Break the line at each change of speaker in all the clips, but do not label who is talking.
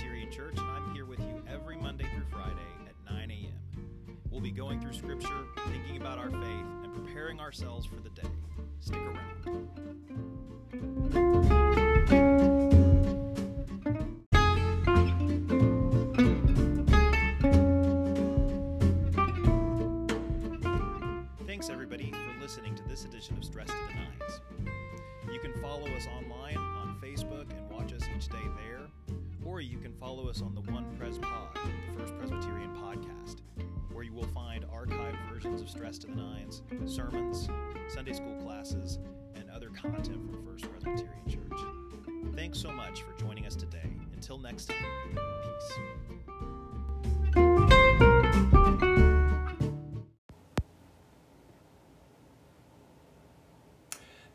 Presbyterian Church, and I'm here with you every Monday through Friday at 9 a.m.
We'll be going through Scripture, thinking about our faith, and preparing ourselves for the day. Stick around. Thanks, everybody, for listening to this edition of Stress to the Nines. You can follow us online on Facebook and watch us each day there or you can follow us on the One Pres Pod, the First Presbyterian podcast, where you will find archived versions of Stress to the Nines, sermons, Sunday school classes, and other content from First Presbyterian Church. Thanks so much for joining us today. Until next time, peace.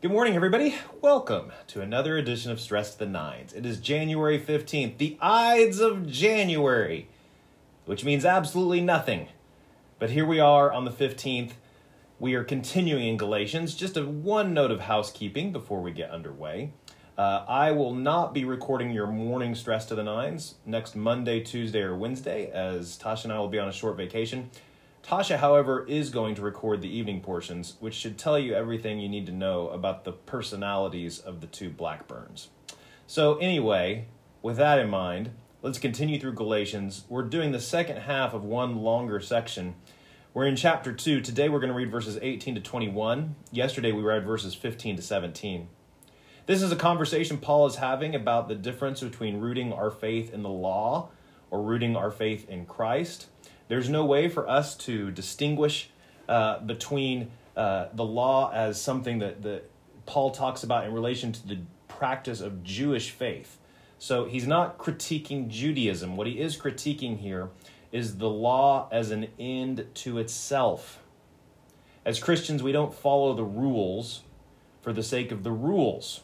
Good morning, everybody. Welcome to another edition of Stress to the Nines. It is January 15th, the Ides of January, which means absolutely nothing. But here we are on the 15th. We are continuing in Galatians. Just a one note of housekeeping before we get underway. Uh, I will not be recording your morning Stress to the Nines next Monday, Tuesday, or Wednesday, as Tasha and I will be on a short vacation. Tasha, however, is going to record the evening portions, which should tell you everything you need to know about the personalities of the two Blackburns. So, anyway, with that in mind, let's continue through Galatians. We're doing the second half of one longer section. We're in chapter 2. Today we're going to read verses 18 to 21. Yesterday we read verses 15 to 17. This is a conversation Paul is having about the difference between rooting our faith in the law or rooting our faith in Christ. There's no way for us to distinguish uh, between uh, the law as something that, that Paul talks about in relation to the practice of Jewish faith. So he's not critiquing Judaism. What he is critiquing here is the law as an end to itself. As Christians, we don't follow the rules for the sake of the rules.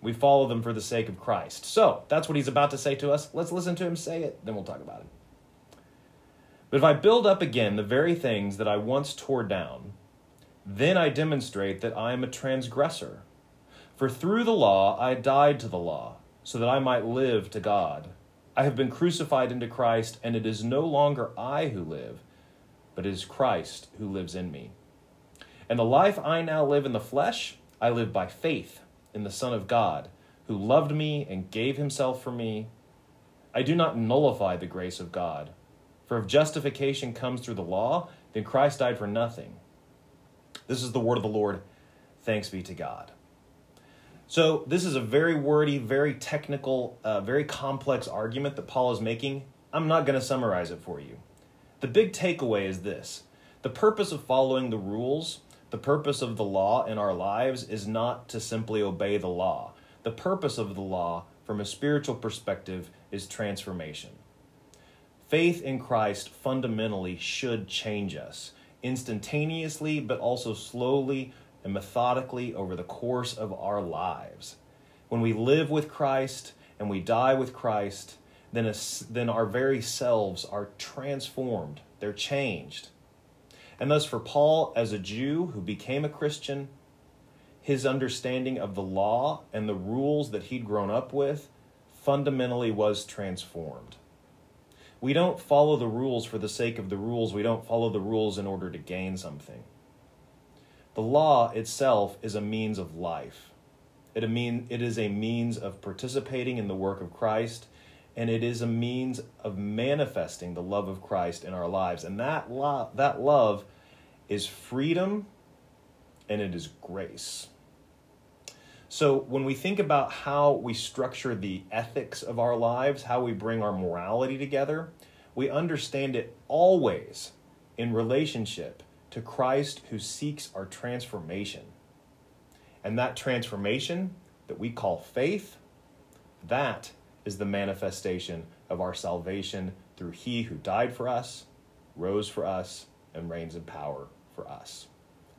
We follow them for the sake of Christ. So that's what he's about to say to us. Let's listen to him say it, then we'll talk about it. But if I build up again the very things that I once tore down, then I demonstrate that I am a transgressor. For through the law I died to the law, so that I might live to God. I have been crucified into Christ, and it is no longer I who live, but it is Christ who lives in me. And the life I now live in the flesh, I live by faith in the Son of God, who loved me and gave himself for me. I do not nullify the grace of God. For if justification comes through the law, then Christ died for nothing. This is the word of the Lord. Thanks be to God. So, this is a very wordy, very technical, uh, very complex argument that Paul is making. I'm not going to summarize it for you. The big takeaway is this the purpose of following the rules, the purpose of the law in our lives is not to simply obey the law. The purpose of the law, from a spiritual perspective, is transformation. Faith in Christ fundamentally should change us instantaneously, but also slowly and methodically over the course of our lives. When we live with Christ and we die with Christ, then, then our very selves are transformed, they're changed. And thus, for Paul, as a Jew who became a Christian, his understanding of the law and the rules that he'd grown up with fundamentally was transformed. We don't follow the rules for the sake of the rules. We don't follow the rules in order to gain something. The law itself is a means of life. It, mean, it is a means of participating in the work of Christ, and it is a means of manifesting the love of Christ in our lives. And that, lo- that love is freedom and it is grace. So, when we think about how we structure the ethics of our lives, how we bring our morality together, we understand it always in relationship to Christ who seeks our transformation. And that transformation that we call faith, that is the manifestation of our salvation through He who died for us, rose for us, and reigns in power for us.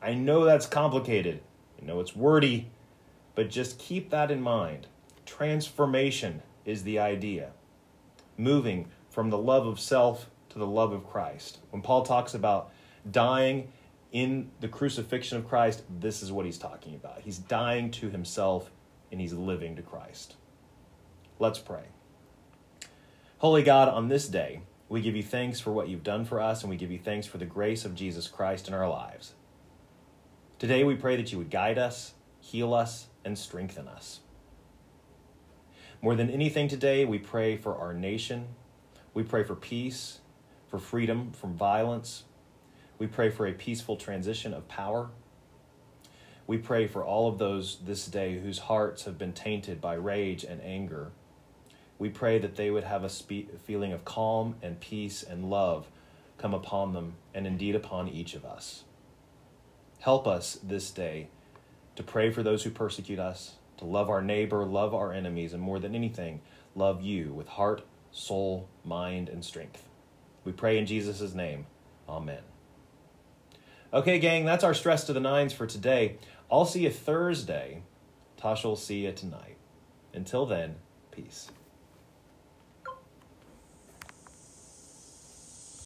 I know that's complicated. I know it's wordy. But just keep that in mind. Transformation is the idea. Moving from the love of self to the love of Christ. When Paul talks about dying in the crucifixion of Christ, this is what he's talking about. He's dying to himself and he's living to Christ. Let's pray. Holy God, on this day, We give you thanks for what you've done for us, and we give you thanks for the grace of Jesus Christ in our lives. Today, we pray that you would guide us, heal us, and strengthen us. More than anything today, we pray for our nation. We pray for peace, for freedom from violence. We pray for a peaceful transition of power. We pray for all of those this day whose hearts have been tainted by rage and anger. We pray that they would have a spe- feeling of calm and peace and love come upon them and indeed upon each of us. Help us this day to pray for those who persecute us, to love our neighbor, love our enemies, and more than anything, love you with heart, soul, mind, and strength. We pray in Jesus' name. Amen. Okay, gang, that's our stress to the nines for today. I'll see you Thursday. Tasha will see you tonight. Until then, peace.